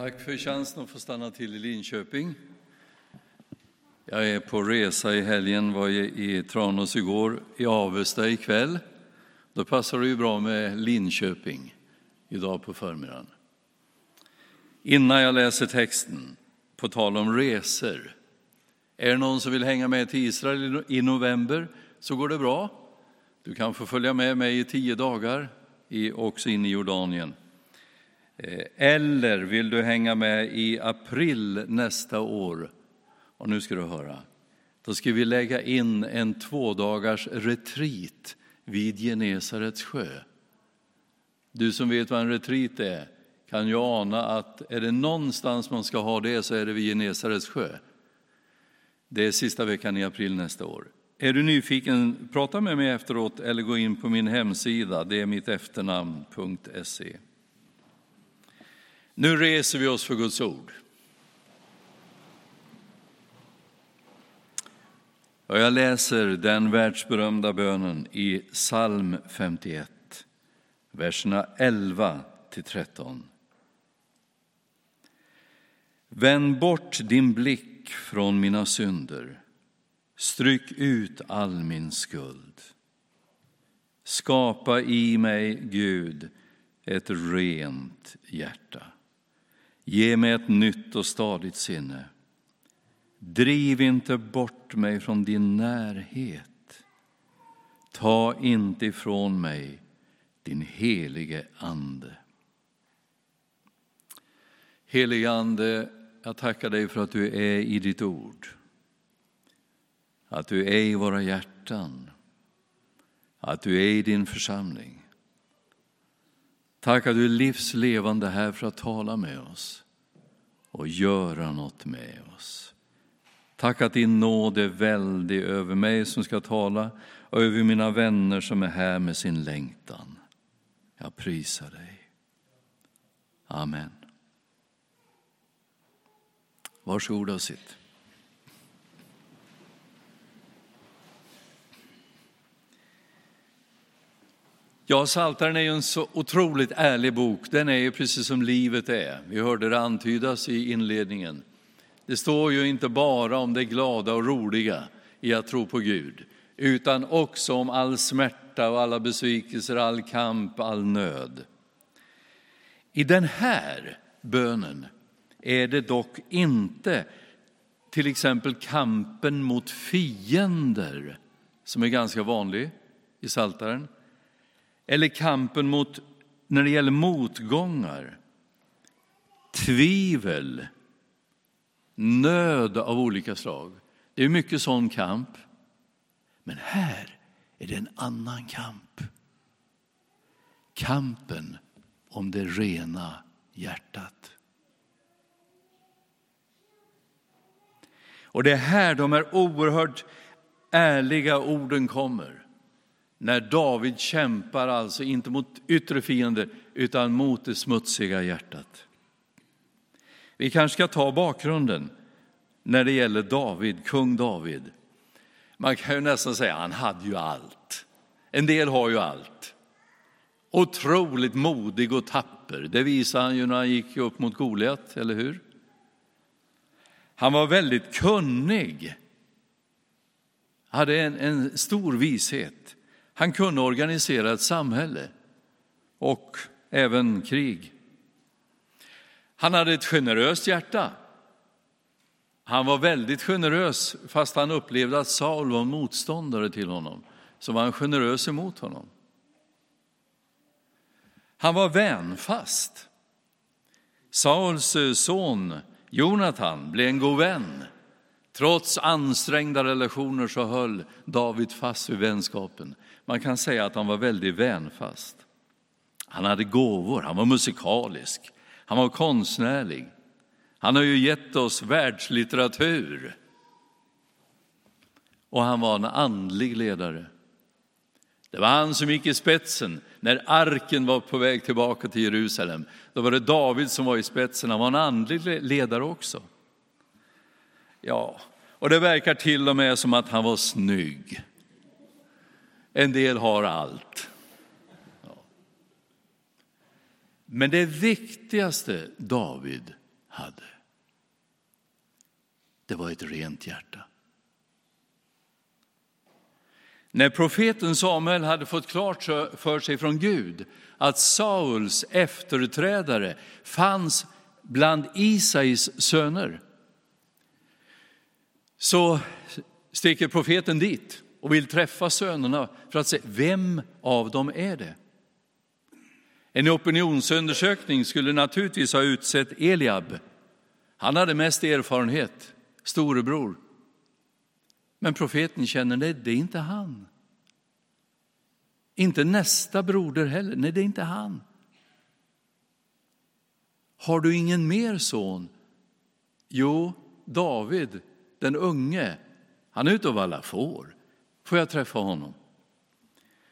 Tack för chansen att få stanna till i Linköping. Jag är på resa i helgen, var i Tranås igår, i Avesta ikväll. Då passar det ju bra med Linköping idag på förmiddagen. Innan jag läser texten, på tal om resor. Är det någon som vill hänga med till Israel i november så går det bra. Du kan få följa med mig i tio dagar, också in i Jordanien. Eh, eller vill du hänga med i april nästa år? Och nu ska du höra. Då ska vi lägga in en tvådagars retreat vid Genesarets sjö. Du som vet vad en retreat är kan ju ana att är det någonstans man ska ha det så är det vid Genesarets sjö. Det är sista veckan i april nästa år. Är du nyfiken, prata med mig efteråt eller gå in på min hemsida, det är mitt efternamn.se. Nu reser vi oss för Guds ord. Och jag läser den världsberömda bönen i psalm 51, verserna 11 till 13. Vänd bort din blick från mina synder. Stryk ut all min skuld. Skapa i mig, Gud, ett rent hjärta. Ge mig ett nytt och stadigt sinne. Driv inte bort mig från din närhet. Ta inte ifrån mig din helige Ande. Helige Ande, jag tackar dig för att du är i ditt ord. Att du är i våra hjärtan. Att du är i din församling. Tack att du är livslevande här för att tala med oss och göra något med oss. Tack att din nåd är väldig över mig som ska tala och över mina vänner som är här med sin längtan. Jag prisar dig. Amen. Varsågoda och sitt. Ja, Saltaren är ju en så otroligt ärlig bok. Den är ju precis som livet är. Vi hörde det antydas i inledningen. Det står ju inte bara om det glada och roliga i att tro på Gud, utan också om all smärta och alla besvikelser, all kamp, all nöd. I den här bönen är det dock inte till exempel kampen mot fiender, som är ganska vanlig i Saltaren eller kampen mot, när det gäller motgångar, tvivel, nöd av olika slag. Det är mycket sån kamp. Men här är det en annan kamp. Kampen om det rena hjärtat. Och det är här de här oerhört ärliga orden kommer när David kämpar alltså inte mot yttre fiender utan mot det smutsiga hjärtat. Vi kanske ska ta bakgrunden när det gäller David, kung David. Man kan ju nästan säga att han hade ju allt. En del har ju allt. Otroligt modig och tapper, det visade han ju när han gick upp mot Goliat, eller hur? Han var väldigt kunnig, hade en, en stor vishet. Han kunde organisera ett samhälle och även krig. Han hade ett generöst hjärta. Han var väldigt generös fast han upplevde att Saul var motståndare till honom. Så var han generös emot honom. Han var vänfast. Sauls eh, son Jonathan blev en god vän. Trots ansträngda relationer så höll David fast vid vänskapen. Man kan säga att han var väldigt vänfast. Han hade gåvor, han var musikalisk, han var konstnärlig. Han har ju gett oss världslitteratur. Och han var en andlig ledare. Det var han som gick i spetsen när arken var på väg tillbaka till Jerusalem. Då var det David som var i spetsen, han var en andlig ledare också. Ja, och det verkar till och med som att han var snygg. En del har allt. Men det viktigaste David hade. Det var ett rent hjärta. När profeten Samuel hade fått klart för sig från Gud att Sauls efterträdare fanns bland Isais söner så sticker profeten dit och vill träffa sönerna för att se vem av dem är det. En opinionsundersökning skulle naturligtvis ha utsett Eliab. Han hade mest erfarenhet, storebror. Men profeten känner, nej det är inte han. Inte nästa broder heller, nej det är inte han. Har du ingen mer son? Jo, David, den unge, han är ute och vallar får. Får jag träffa honom?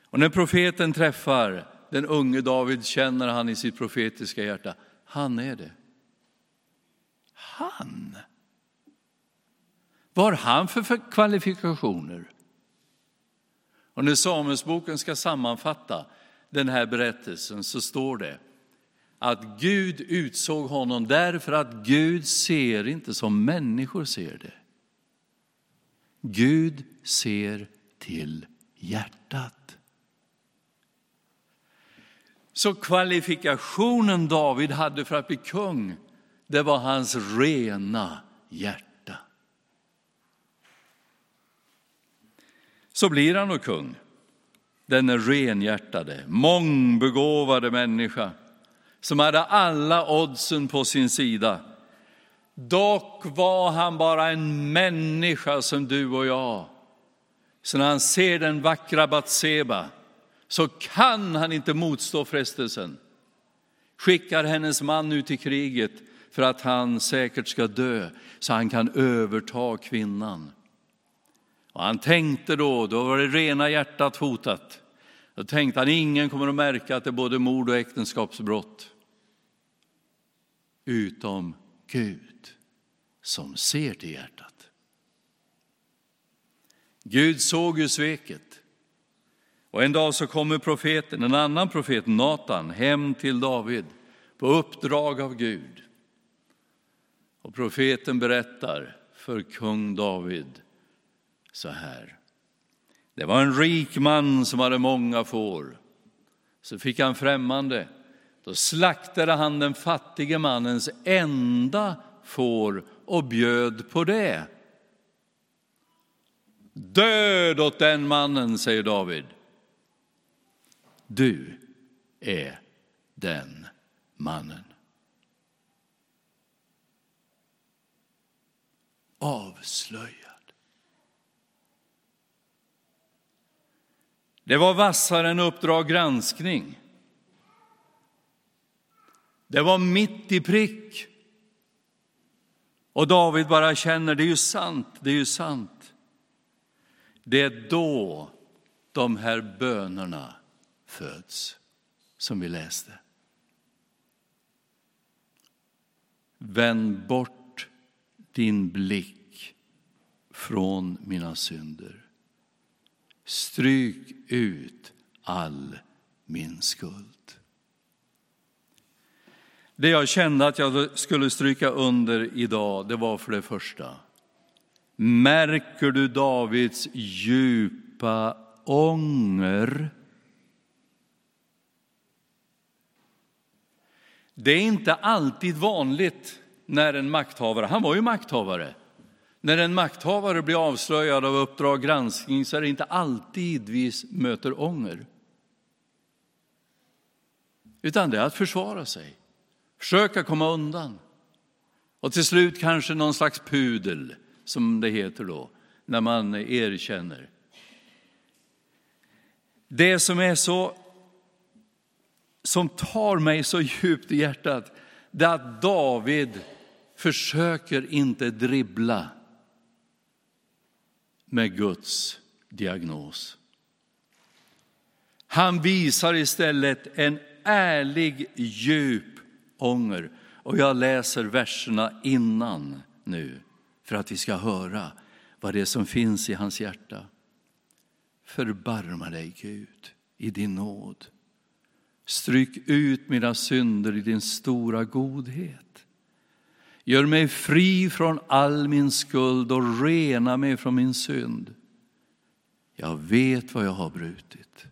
Och när profeten träffar den unge David känner han i sitt profetiska hjärta, han är det. Han? Vad har han för kvalifikationer? Och när Samuelsboken ska sammanfatta den här berättelsen så står det att Gud utsåg honom därför att Gud ser inte som människor ser det. Gud ser till hjärtat. Så kvalifikationen David hade för att bli kung, det var hans rena hjärta. Så blir han då kung, den renhjärtade, mångbegåvade människa som hade alla oddsen på sin sida. Dock var han bara en människa som du och jag. Så när han ser den vackra Batseba så kan han inte motstå frestelsen. Skickar hennes man ut i kriget för att han säkert ska dö så han kan överta kvinnan. Och han tänkte då, då var det rena hjärtat hotat. Då tänkte han, ingen kommer att märka att det är både mord och äktenskapsbrott. Utom Gud som ser till hjärtat. Gud såg ju sveket. Och en dag så kommer profeten, en annan profet, Natan, hem till David på uppdrag av Gud. Och profeten berättar för kung David så här. Det var en rik man som hade många får. Så fick han främmande. Då slaktade han den fattige mannens enda får och bjöd på det. Död åt den mannen, säger David. Du är den mannen. Avslöjad. Det var vassare än Uppdrag granskning. Det var mitt i prick. Och David bara känner, det är ju sant, det är ju sant. Det är då de här bönerna föds, som vi läste. Vänd bort din blick från mina synder. Stryk ut all min skuld. Det jag kände att jag skulle stryka under idag, det var för det första. Märker du Davids djupa ånger? Det är inte alltid vanligt när en makthavare, han var ju makthavare, när en makthavare blir avslöjad av Uppdrag granskning så är det inte alltid vi möter ånger. Utan det är att försvara sig, försöka komma undan. Och till slut kanske någon slags pudel, som det heter då, när man erkänner. Det som är så, som tar mig så djupt i hjärtat, det är att David försöker inte dribbla med Guds diagnos. Han visar istället en ärlig, djup ånger. Och jag läser verserna innan nu för att vi ska höra vad det är som finns i hans hjärta. Förbarma dig, Gud, i din nåd. Stryk ut mina synder i din stora godhet. Gör mig fri från all min skuld och rena mig från min synd. Jag vet vad jag har brutit.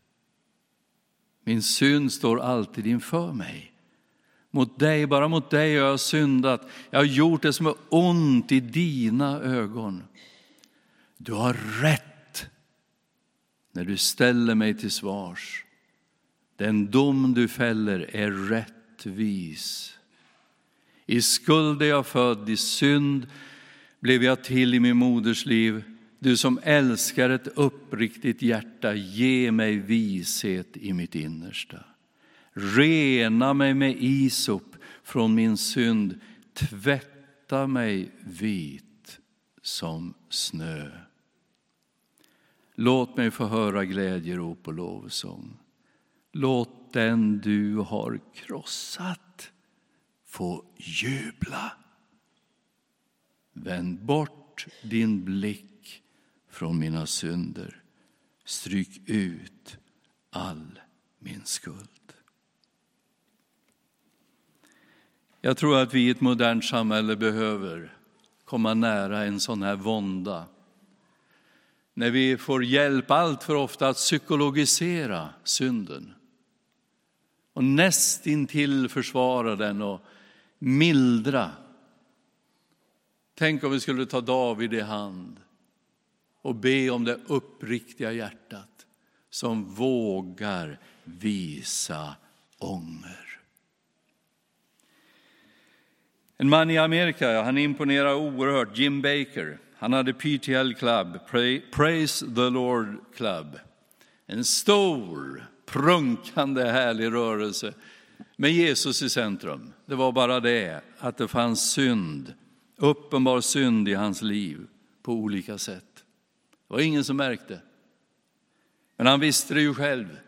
Min synd står alltid inför mig. Mot dig, bara mot dig har jag syndat. Jag har gjort det som är ont i dina ögon. Du har rätt när du ställer mig till svars. Den dom du fäller är rättvis. I skuld är jag född, i synd blev jag till i min moders liv. Du som älskar ett uppriktigt hjärta, ge mig vishet i mitt innersta. Rena mig med isop från min synd, tvätta mig vit som snö. Låt mig få höra glädjerop och lovsång. Låt den du har krossat få jubla. Vänd bort din blick från mina synder. Stryk ut all min skuld. Jag tror att vi i ett modernt samhälle behöver komma nära en sån här vånda. När vi får hjälp allt för ofta att psykologisera synden och nästintill försvara den och mildra. Tänk om vi skulle ta David i hand och be om det uppriktiga hjärtat som vågar visa ånger. En man i Amerika, han imponerar oerhört, Jim Baker. Han hade PTL Club, Praise the Lord Club. En stor, prunkande, härlig rörelse med Jesus i centrum. Det var bara det att det fanns synd, uppenbar synd i hans liv på olika sätt. Det var ingen som märkte. Men han visste det ju själv.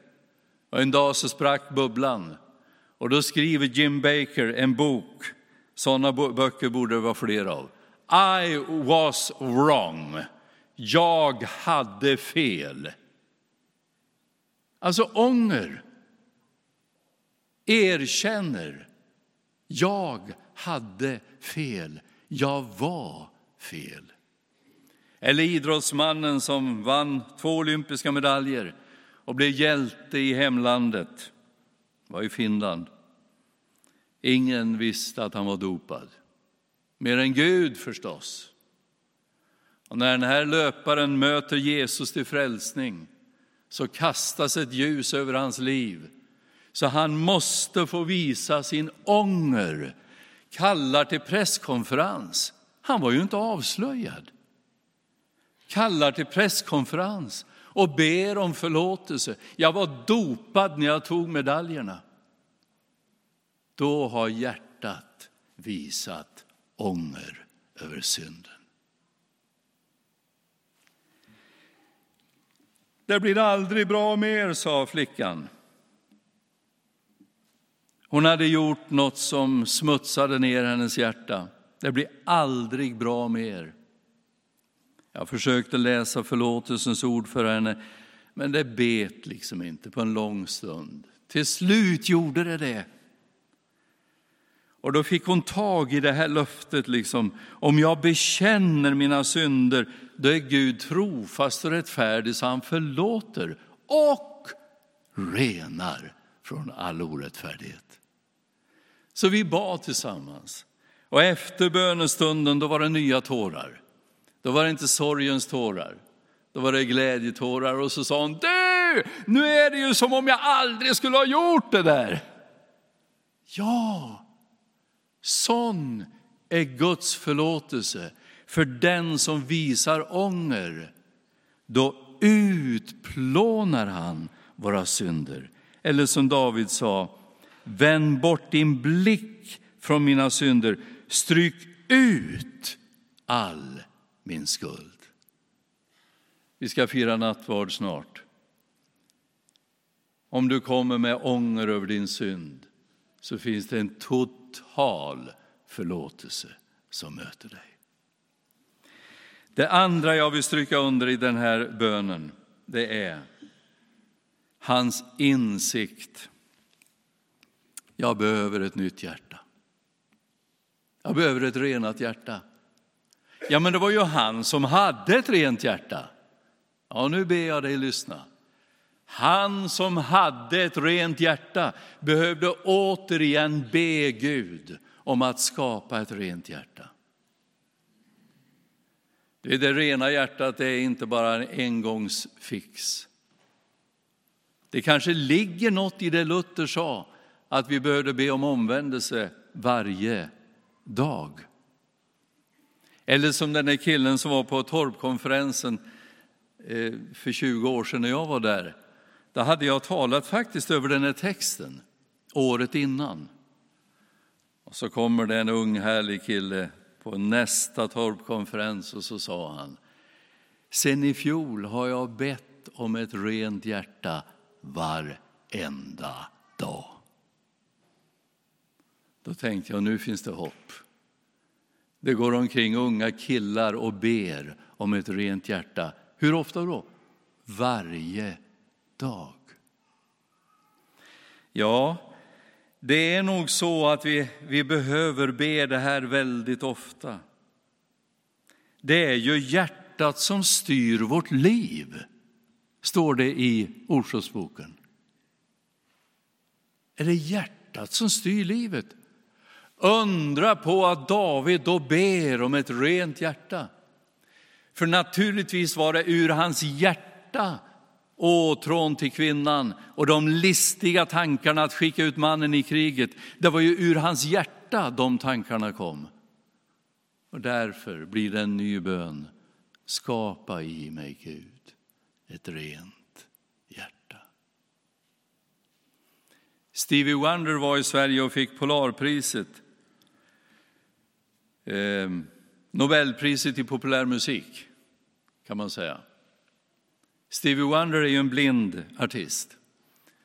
Och en dag så sprack bubblan. Och då skriver Jim Baker en bok sådana böcker borde det vara fler av. I was wrong. Jag hade fel. Alltså ånger. Erkänner. Jag hade fel. Jag var fel. Eller idrottsmannen som vann två olympiska medaljer och blev hjälte i hemlandet. Det var i Finland. Ingen visste att han var dopad. Mer än Gud förstås. Och när den här löparen möter Jesus till frälsning så kastas ett ljus över hans liv. Så han måste få visa sin ånger, kallar till presskonferens. Han var ju inte avslöjad. Kallar till presskonferens och ber om förlåtelse. Jag var dopad när jag tog medaljerna. Då har hjärtat visat ånger över synden. Det blir aldrig bra mer, sa flickan. Hon hade gjort något som smutsade ner hennes hjärta. Det blir aldrig bra mer. Jag försökte läsa förlåtelsens ord för henne, men det bet liksom inte på en lång stund. Till slut gjorde det det. Och då fick hon tag i det här löftet, liksom, om jag bekänner mina synder, då är Gud trofast och rättfärdig så han förlåter och renar från all orättfärdighet. Så vi bad tillsammans. Och efter bönestunden då var det nya tårar. Då var det inte sorgens tårar. Då var det glädjetårar och så sa hon, du, nu är det ju som om jag aldrig skulle ha gjort det där. Ja, Sån är Guds förlåtelse för den som visar ånger. Då utplånar han våra synder. Eller som David sa, vänd bort din blick från mina synder, stryk ut all min skuld. Vi ska fira nattvard snart. Om du kommer med ånger över din synd så finns det en total Total förlåtelse som möter dig. Det andra jag vill stryka under i den här bönen, det är hans insikt. Jag behöver ett nytt hjärta. Jag behöver ett renat hjärta. Ja, men det var ju han som hade ett rent hjärta. Ja, nu ber jag dig lyssna. Han som hade ett rent hjärta behövde återigen be Gud om att skapa ett rent hjärta. Det, det rena hjärtat är inte bara en engångsfix. Det kanske ligger något i det Luther sa, att vi behövde be om omvändelse varje dag. Eller som den där killen som var på torpkonferensen eh, för 20 år sedan när jag var där. Där hade jag talat faktiskt över den här texten året innan. Och så kommer det en ung härlig kille på nästa torpkonferens och så sa han, sen i fjol har jag bett om ett rent hjärta varenda dag. Då tänkte jag, nu finns det hopp. Det går omkring unga killar och ber om ett rent hjärta. Hur ofta då? Varje dag. Ja, det är nog så att vi, vi behöver be det här väldigt ofta. Det är ju hjärtat som styr vårt liv, står det i Ordspråksboken. Är det hjärtat som styr livet? Undra på att David då ber om ett rent hjärta. För naturligtvis var det ur hans hjärta åtrån till kvinnan och de listiga tankarna att skicka ut mannen i kriget. Det var ju ur hans hjärta de tankarna kom. Och därför blir det en ny bön. Skapa i mig, Gud, ett rent hjärta. Stevie Wonder var i Sverige och fick Polarpriset. Eh, Nobelpriset i populärmusik, kan man säga. Stevie Wonder är ju en blind artist.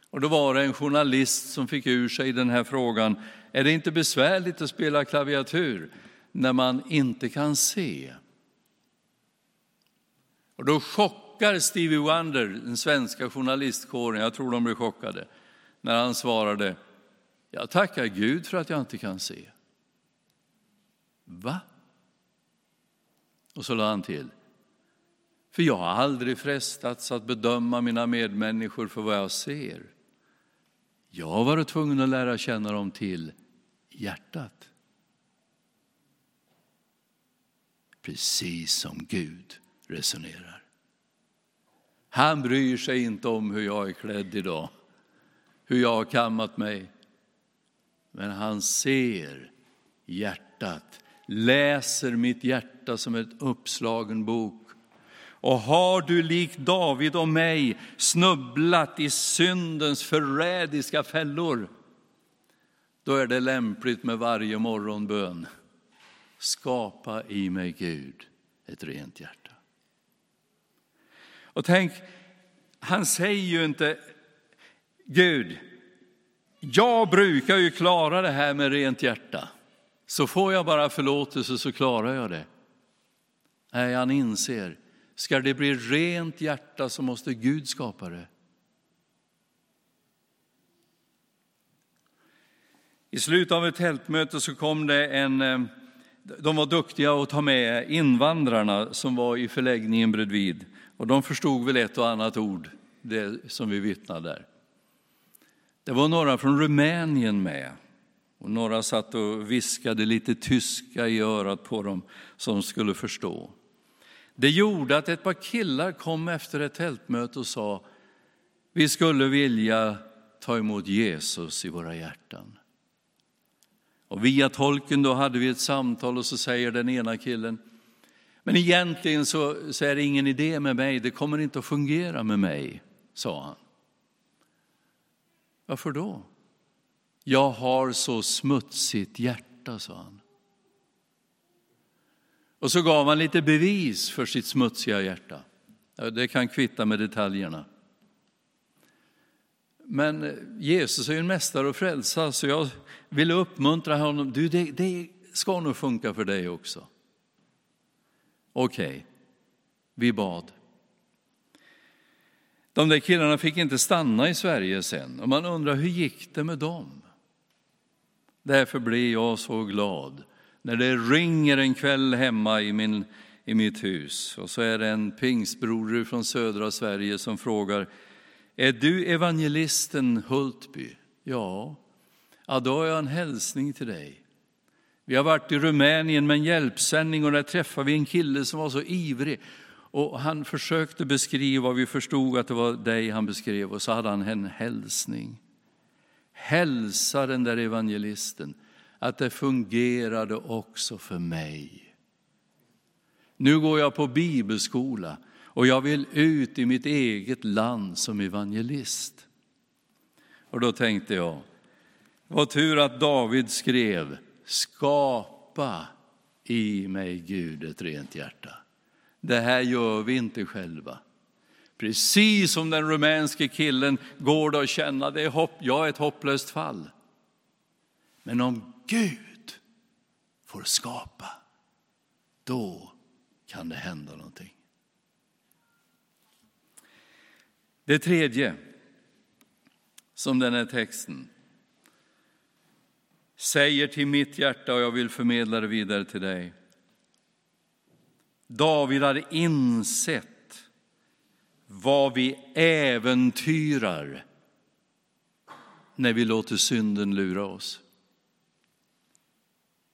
Och då var det en journalist som fick ur sig den här frågan, är det inte besvärligt att spela klaviatur när man inte kan se? Och då chockar Stevie Wonder den svenska journalistkåren, jag tror de blev chockade, när han svarade, jag tackar Gud för att jag inte kan se. Va? Och så lade han till, för jag har aldrig frestats att bedöma mina medmänniskor för vad jag ser. Jag har varit tvungen att lära känna dem till hjärtat. Precis som Gud resonerar. Han bryr sig inte om hur jag är klädd idag, hur jag har kammat mig. Men han ser hjärtat, läser mitt hjärta som ett uppslagen bok och har du likt David och mig snubblat i syndens förrädiska fällor, då är det lämpligt med varje morgonbön. Skapa i mig, Gud, ett rent hjärta. Och tänk, han säger ju inte, Gud, jag brukar ju klara det här med rent hjärta. Så får jag bara förlåtelse så klarar jag det. Nej, han inser, Ska det bli rent hjärta så måste Gud skapa det. I slutet av ett tältmöte så kom det en, eh, de var duktiga att ta med invandrarna som var i förläggningen bredvid. Och de förstod väl ett och annat ord, det som vi vittnade där. Det var några från Rumänien med. Och några satt och viskade lite tyska i örat på dem som skulle förstå. Det gjorde att ett par killar kom efter ett tältmöte och sa, vi skulle vilja ta emot Jesus i våra hjärtan. Och via tolken då hade vi ett samtal och så säger den ena killen, men egentligen så, så är det ingen idé med mig, det kommer inte att fungera med mig, sa han. Varför då? Jag har så smutsigt hjärta, sa han. Och så gav han lite bevis för sitt smutsiga hjärta. Det kan kvitta med detaljerna. Men eh, Jesus är ju en mästare att frälsa, så jag vill uppmuntra honom. Du, det, det ska nog funka för dig också. Okej, okay. vi bad. De där killarna fick inte stanna i Sverige sen och man undrar hur gick det med dem? Därför blev jag så glad när det ringer en kväll hemma i, min, i mitt hus och så är det en pingstbroder från södra Sverige som frågar, är du evangelisten Hultby? Ja, ja då har jag en hälsning till dig. Vi har varit i Rumänien med en hjälpsändning och där träffade vi en kille som var så ivrig. Och han försökte beskriva, och vi förstod att det var dig han beskrev, och så hade han en hälsning. Hälsa den där evangelisten att det fungerade också för mig. Nu går jag på bibelskola och jag vill ut i mitt eget land som evangelist. Och då tänkte jag, vad tur att David skrev, skapa i mig Gud ett rent hjärta. Det här gör vi inte själva. Precis som den rumänske killen går det att känna, det är hopp, jag är ett hopplöst fall. Men om Gud får skapa, då kan det hända någonting. Det tredje som den här texten säger till mitt hjärta och jag vill förmedla det vidare till dig. David hade insett vad vi äventyrar när vi låter synden lura oss.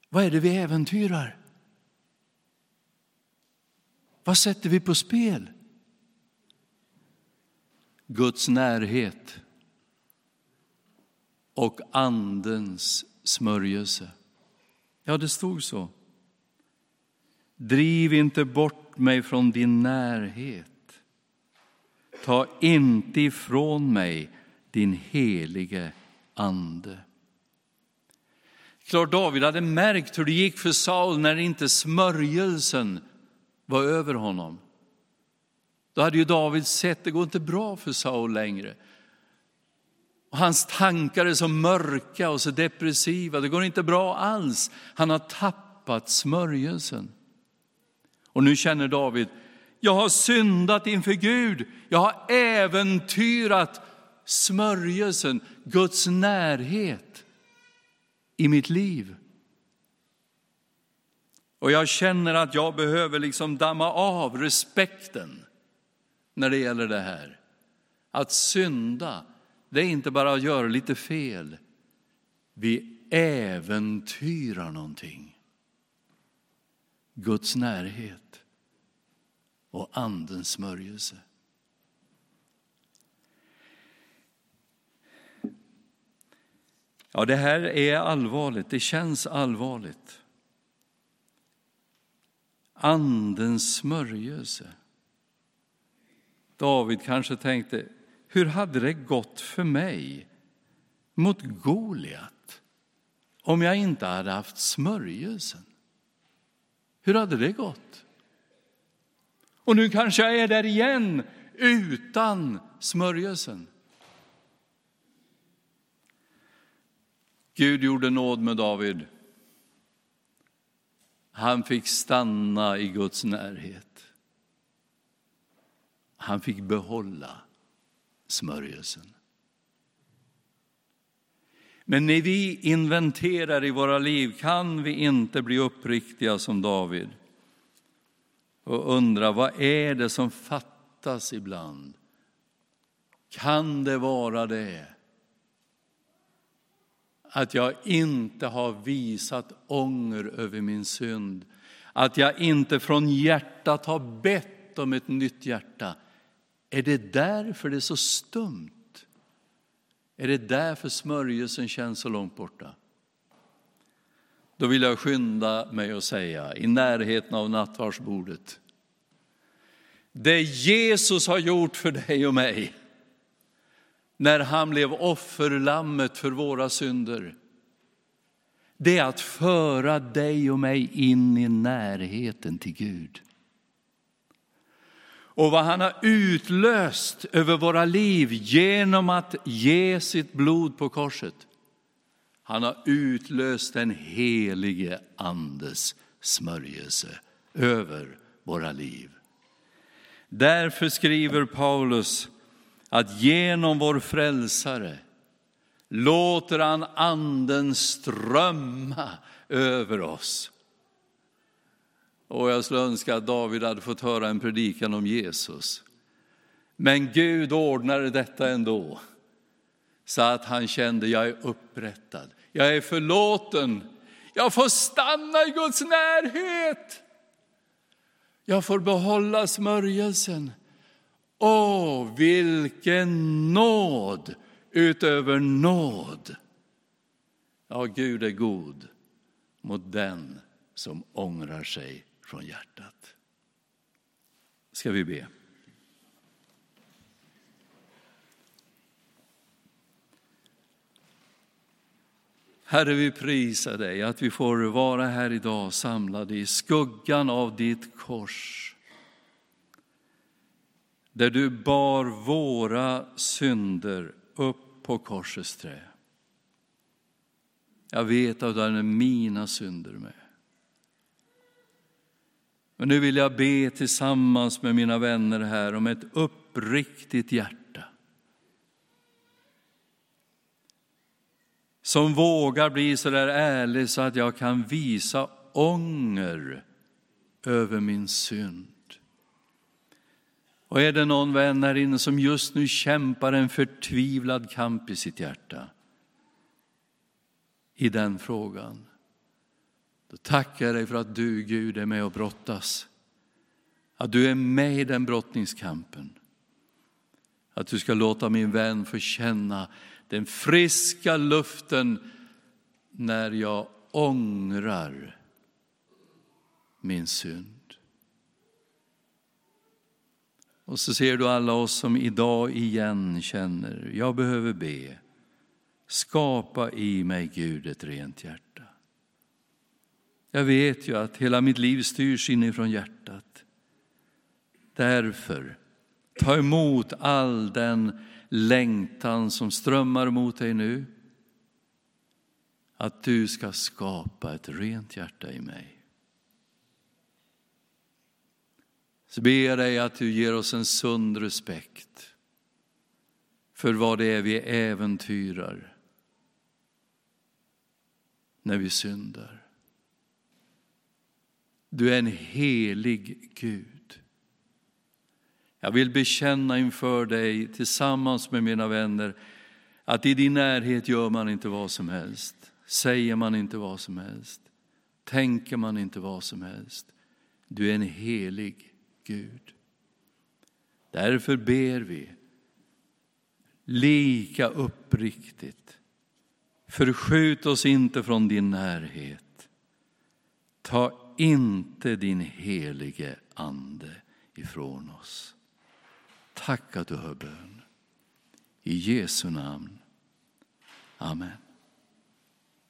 Vad är det vi äventyrar? Vad sätter vi på spel? Guds närhet och Andens smörjelse. Ja, det stod så. Driv inte bort mig från din närhet. Ta inte ifrån mig din helige Ande. Klart David hade märkt hur det gick för Saul när inte smörjelsen var över honom. Då hade ju David sett, det går inte bra för Saul längre. Och hans tankar är så mörka och så depressiva, det går inte bra alls. Han har tappat smörjelsen. Och nu känner David, jag har syndat inför Gud, jag har äventyrat smörjelsen, Guds närhet i mitt liv. Och jag känner att jag behöver liksom damma av respekten när det gäller det här. Att synda, det är inte bara att göra lite fel. Vi äventyrar någonting. Guds närhet och Andens smörjelse. Ja, det här är allvarligt, det känns allvarligt. Andens smörjelse. David kanske tänkte, hur hade det gått för mig mot Goliat om jag inte hade haft smörjelsen? Hur hade det gått? Och nu kanske jag är där igen utan smörjelsen. Gud gjorde nåd med David. Han fick stanna i Guds närhet. Han fick behålla smörjelsen. Men när vi inventerar i våra liv kan vi inte bli uppriktiga som David och undra vad är det som fattas ibland? Kan det vara det att jag inte har visat ånger över min synd? Att jag inte från hjärtat har bett om ett nytt hjärta? Är det därför det är så stumt? Är det därför smörjelsen känns så långt borta? Då vill jag skynda mig och säga, i närheten av nattvardsbordet, det Jesus har gjort för dig och mig, när han blev offerlammet för våra synder, det är att föra dig och mig in i närheten till Gud och vad han har utlöst över våra liv genom att ge sitt blod på korset. Han har utlöst den helige Andes smörjelse över våra liv. Därför skriver Paulus att genom vår frälsare låter han anden strömma över oss Och jag skulle önska att David hade fått höra en predikan om Jesus. Men Gud ordnade detta ändå, så att han kände, jag är upprättad, jag är förlåten, jag får stanna i Guds närhet. Jag får behålla smörjelsen. Åh, vilken nåd utöver nåd. Ja, Gud är god mot den som ångrar sig från hjärtat. Ska vi be. Herre, vi prisar dig att vi får vara här idag samlade i skuggan av ditt kors. Där du bar våra synder upp på korsets trä. Jag vet att du är mina synder med. Men nu vill jag be tillsammans med mina vänner här om ett uppriktigt hjärta. Som vågar bli så där ärlig så att jag kan visa ånger över min synd. Och är det någon vän här inne som just nu kämpar en förtvivlad kamp i sitt hjärta i den frågan, då tackar jag dig för att du, Gud, är med och brottas. Att du är med i den brottningskampen. Att du ska låta min vän få känna den friska luften när jag ångrar min synd. Och så ser du alla oss som idag igen känner, jag behöver be. Skapa i mig, Gud, ett rent hjärta. Jag vet ju att hela mitt liv styrs inifrån hjärtat. Därför, ta emot all den längtan som strömmar mot dig nu. Att du ska skapa ett rent hjärta i mig. Så ber jag dig att du ger oss en sund respekt för vad det är vi äventyrar när vi syndar. Du är en helig Gud. Jag vill bekänna inför dig tillsammans med mina vänner att i din närhet gör man inte vad som helst, säger man inte vad som helst, tänker man inte vad som helst. Du är en helig Gud. Därför ber vi lika uppriktigt. Förskjut oss inte från din närhet. Ta inte din helige Ande ifrån oss. Tack att du hör bön. I Jesu namn. Amen.